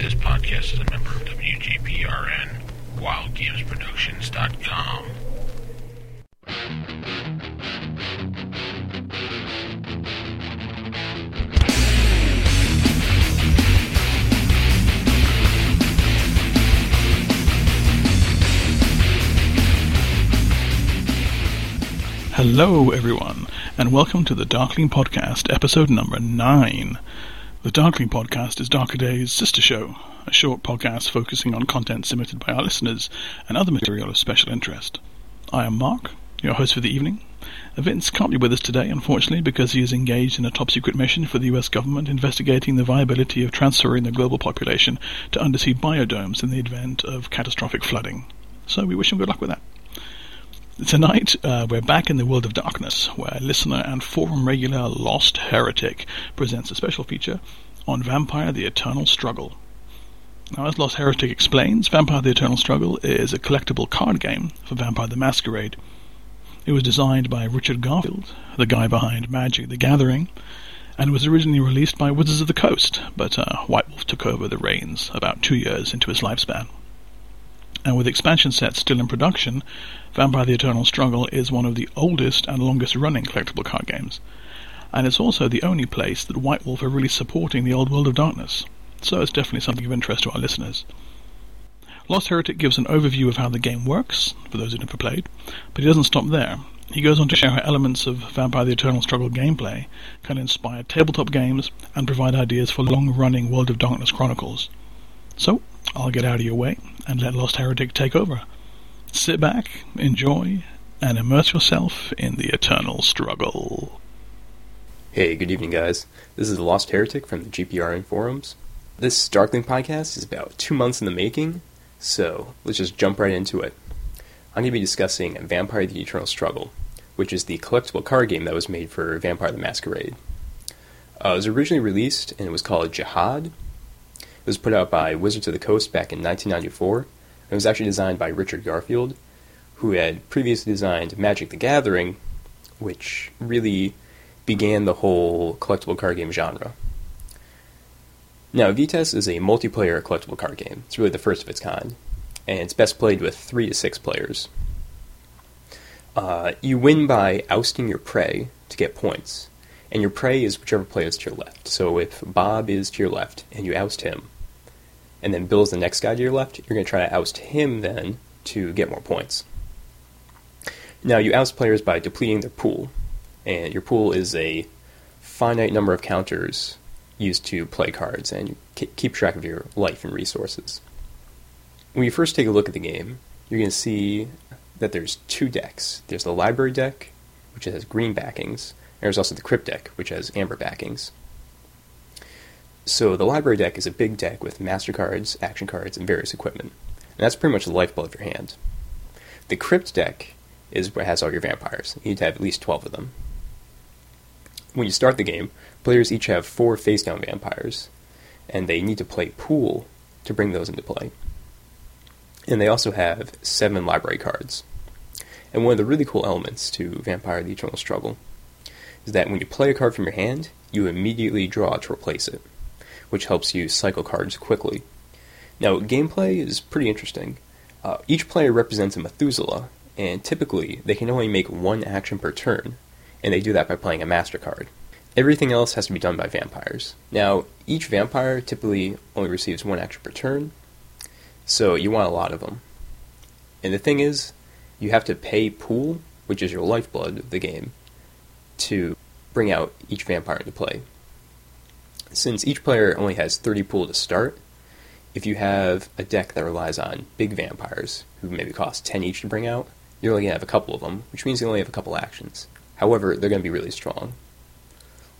This podcast is a member of WGPRN, WildGamesProductions.com. Hello, everyone, and welcome to the Darkling Podcast, episode number 9. The Darkling Podcast is Darker Day's sister show, a short podcast focusing on content submitted by our listeners and other material of special interest. I am Mark, your host for the evening. Vince can't be with us today, unfortunately, because he is engaged in a top secret mission for the US government investigating the viability of transferring the global population to undersea biodomes in the event of catastrophic flooding. So we wish him good luck with that. Tonight, uh, we're back in the world of darkness, where listener and forum regular Lost Heretic presents a special feature on Vampire the Eternal Struggle. Now, as Lost Heretic explains, Vampire the Eternal Struggle is a collectible card game for Vampire the Masquerade. It was designed by Richard Garfield, the guy behind Magic the Gathering, and was originally released by Wizards of the Coast, but uh, White Wolf took over the reins about two years into its lifespan. And with expansion sets still in production, Vampire the Eternal Struggle is one of the oldest and longest running collectible card games. And it's also the only place that White Wolf are really supporting the old world of darkness. So it's definitely something of interest to our listeners. Lost Heretic gives an overview of how the game works, for those who've never played, but he doesn't stop there. He goes on to share how elements of Vampire the Eternal Struggle gameplay can inspire tabletop games and provide ideas for long running World of Darkness chronicles. So, I'll get out of your way and let Lost Heretic take over. Sit back, enjoy, and immerse yourself in the eternal struggle. Hey, good evening, guys. This is Lost Heretic from the GPRN forums. This Darkling podcast is about two months in the making, so let's just jump right into it. I'm going to be discussing Vampire the Eternal Struggle, which is the collectible card game that was made for Vampire the Masquerade. Uh, it was originally released and it was called Jihad. Was put out by Wizards of the Coast back in 1994 it was actually designed by Richard Garfield, who had previously designed Magic the Gathering, which really began the whole collectible card game genre. Now, VTES is a multiplayer collectible card game. It's really the first of its kind, and it's best played with three to six players. Uh, you win by ousting your prey to get points, and your prey is whichever player is to your left. So if Bob is to your left and you oust him, and then Bill's the next guy to your left, you're going to try to oust him then to get more points. Now, you oust players by depleting their pool, and your pool is a finite number of counters used to play cards, and you keep track of your life and resources. When you first take a look at the game, you're going to see that there's two decks. There's the library deck, which has green backings, and there's also the crypt deck, which has amber backings. So the library deck is a big deck with master cards, action cards, and various equipment. And that's pretty much the lifeblood of your hand. The crypt deck is what has all your vampires. You need to have at least 12 of them. When you start the game, players each have four face down vampires, and they need to play pool to bring those into play. And they also have seven library cards. And one of the really cool elements to Vampire the Eternal Struggle is that when you play a card from your hand, you immediately draw to replace it which helps you cycle cards quickly. Now, gameplay is pretty interesting. Uh, each player represents a Methuselah, and typically they can only make one action per turn, and they do that by playing a Master card. Everything else has to be done by vampires. Now, each vampire typically only receives one action per turn, so you want a lot of them. And the thing is, you have to pay pool, which is your lifeblood of the game, to bring out each vampire into play. Since each player only has 30 pool to start, if you have a deck that relies on big vampires, who maybe cost 10 each to bring out, you're only going to have a couple of them, which means you only have a couple actions. However, they're going to be really strong.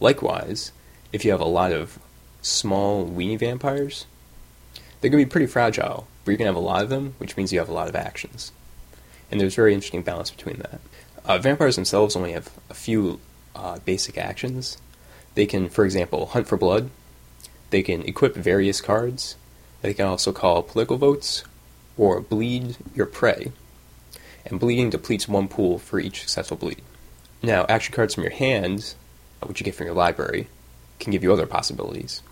Likewise, if you have a lot of small, weenie vampires, they're going to be pretty fragile, but you're going to have a lot of them, which means you have a lot of actions. And there's very interesting balance between that. Uh, vampires themselves only have a few uh, basic actions, they can, for example, hunt for blood. They can equip various cards. They can also call political votes or bleed your prey. And bleeding depletes one pool for each successful bleed. Now, action cards from your hand, uh, which you get from your library, can give you other possibilities.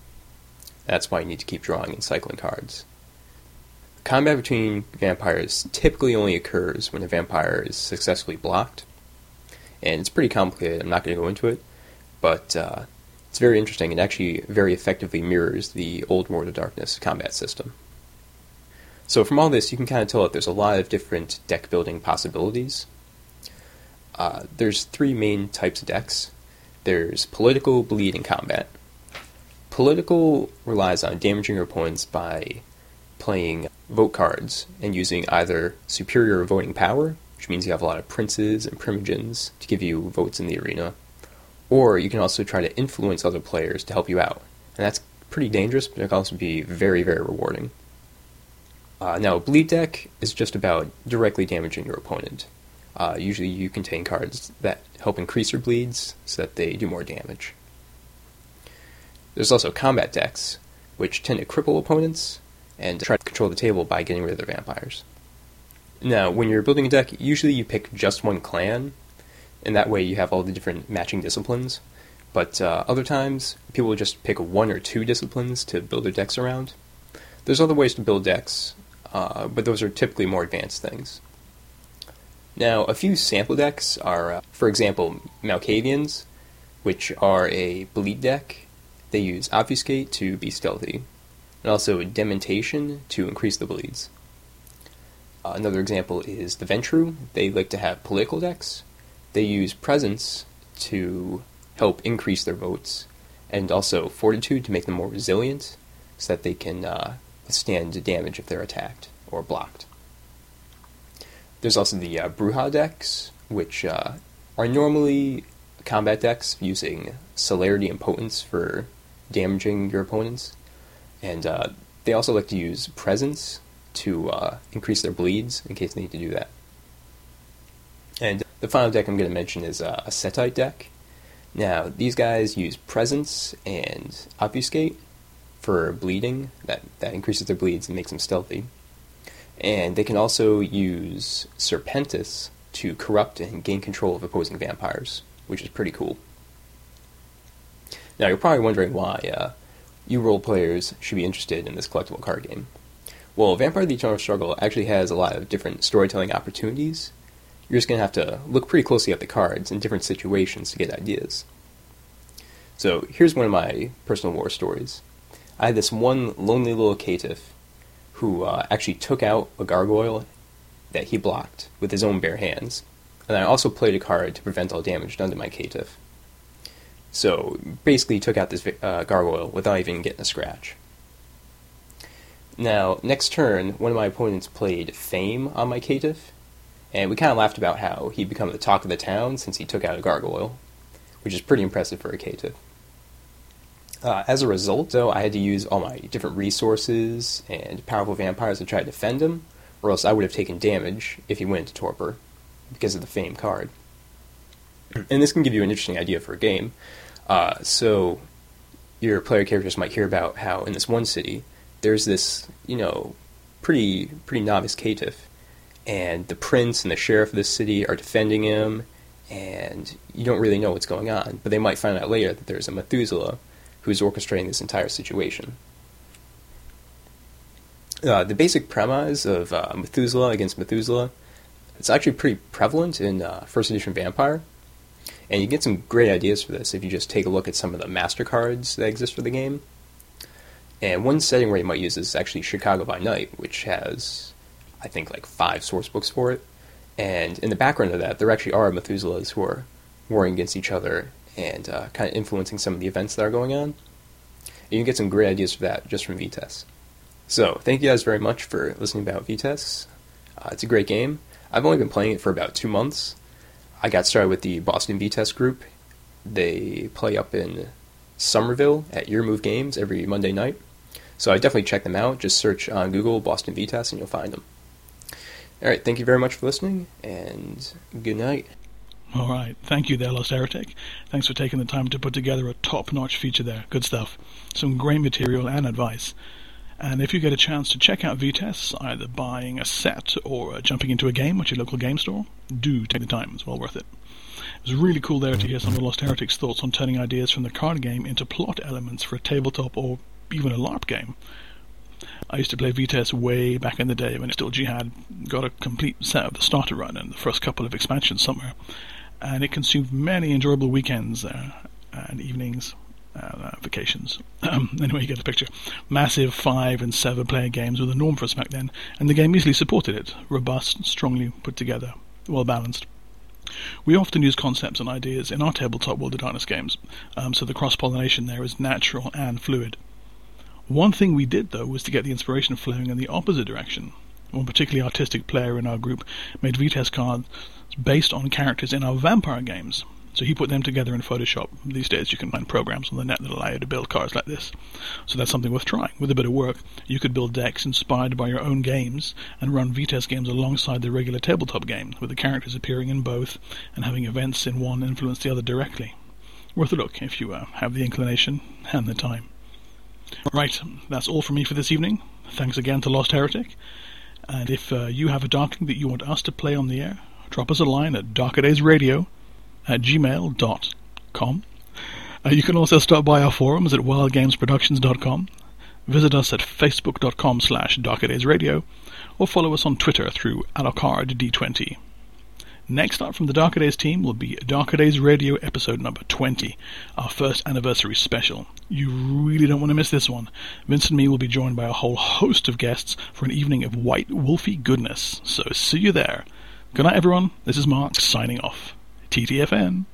That's why you need to keep drawing and cycling cards. Combat between vampires typically only occurs when a vampire is successfully blocked, and it's pretty complicated. I'm not going to go into it, but uh, it's very interesting and actually very effectively mirrors the old World of Darkness combat system. So from all this, you can kind of tell that there's a lot of different deck building possibilities. Uh, there's three main types of decks. There's political, bleed, and combat. Political relies on damaging your opponents by playing vote cards and using either superior voting power, which means you have a lot of princes and primogens to give you votes in the arena, or you can also try to influence other players to help you out. And that's pretty dangerous, but it can also be very, very rewarding. Uh, now, Bleed deck is just about directly damaging your opponent. Uh, usually, you contain cards that help increase your bleeds so that they do more damage. There's also combat decks, which tend to cripple opponents and try to control the table by getting rid of their vampires. Now, when you're building a deck, usually you pick just one clan, and that way you have all the different matching disciplines. But uh, other times, people will just pick one or two disciplines to build their decks around. There's other ways to build decks, uh, but those are typically more advanced things. Now, a few sample decks are, uh, for example, Malkavians, which are a bleed deck. They use Obfuscate to be stealthy, and also Dementation to increase the bleeds. Uh, another example is the Ventrue. They like to have political decks. They use Presence to help increase their votes, and also Fortitude to make them more resilient, so that they can uh, withstand damage if they're attacked or blocked. There's also the uh, Brujah decks, which uh, are normally combat decks using celerity and potence for damaging your opponents. And uh, they also like to use presence to uh, increase their bleeds in case they need to do that. And the final deck I'm going to mention is uh, a Setite deck. Now, these guys use presence and obfuscate for bleeding. That that increases their bleeds and makes them stealthy. And they can also use Serpentis to corrupt and gain control of opposing vampires, which is pretty cool. Now, you're probably wondering why uh, you role players should be interested in this collectible card game. Well, Vampire the Eternal Struggle actually has a lot of different storytelling opportunities. You're just going to have to look pretty closely at the cards in different situations to get ideas. So, here's one of my personal war stories. I had this one lonely little caitiff who uh, actually took out a gargoyle that he blocked with his own bare hands. And I also played a card to prevent all damage done to my caitiff. So basically, took out this uh, gargoyle without even getting a scratch. Now, next turn, one of my opponents played Fame on my caitiff, and we kind of laughed about how he'd become the talk of the town since he took out a gargoyle, which is pretty impressive for a caitiff. Uh, as a result, though, I had to use all my different resources and powerful vampires to try to defend him, or else I would have taken damage if he went into torpor because of the Fame card. And this can give you an interesting idea for a game. Uh, so, your player characters might hear about how in this one city there's this, you know, pretty pretty novice caitiff, and the prince and the sheriff of the city are defending him, and you don't really know what's going on. But they might find out later that there's a Methuselah who's orchestrating this entire situation. Uh, the basic premise of uh, Methuselah against Methuselah, it's actually pretty prevalent in uh, first edition Vampire, and you get some great ideas for this if you just take a look at some of the master cards that exist for the game. And one setting where you might use this is actually Chicago by Night, which has, I think, like five source books for it. And in the background of that, there actually are Methuselahs who are warring against each other and uh, kind of influencing some of the events that are going on. And you can get some great ideas for that just from VTES. So, thank you guys very much for listening about VTES. Uh, it's a great game. I've only been playing it for about two months. I got started with the Boston VTES group. They play up in Somerville at Your Move Games every Monday night. So I definitely check them out. Just search on Google Boston VTES and you'll find them. All right, thank you very much for listening, and good night. All right. Thank you there, Lost Heretic. Thanks for taking the time to put together a top-notch feature there. Good stuff. Some great material and advice. And if you get a chance to check out VTES, either buying a set or uh, jumping into a game at your local game store, do take the time. It's well worth it. It was really cool there to hear some of Lost Heretic's thoughts on turning ideas from the card game into plot elements for a tabletop or even a LARP game. I used to play VTES way back in the day when still Jihad got a complete set of the starter run and the first couple of expansions somewhere, and it consumed many enjoyable weekends uh, and evenings. Uh, vacations. anyway, you get the picture. Massive five and seven player games were the norm for us back then, and the game easily supported it. Robust, strongly put together, well balanced. We often use concepts and ideas in our tabletop World of Darkness games, um, so the cross pollination there is natural and fluid. One thing we did, though, was to get the inspiration flowing in the opposite direction. One particularly artistic player in our group made VTES cards based on characters in our vampire games. So he put them together in Photoshop. These days you can find programs on the net that allow you to build cards like this. So that's something worth trying. With a bit of work, you could build decks inspired by your own games and run VTES games alongside the regular tabletop game, with the characters appearing in both and having events in one influence the other directly. Worth a look if you uh, have the inclination and the time. Right, that's all from me for this evening. Thanks again to Lost Heretic. And if uh, you have a Darkling that you want us to play on the air, drop us a line at darkerdaysradio at gmail.com. Uh, you can also stop by our forums at wildgamesproductions.com, visit us at facebook.com slash darkerdaysradio, or follow us on Twitter through alucard20. Next up from the Darker Days team will be Darker Days Radio episode number 20, our first anniversary special. You really don't want to miss this one. Vince and me will be joined by a whole host of guests for an evening of white wolfy goodness. So see you there. Good night, everyone. This is Mark signing off. TTFN.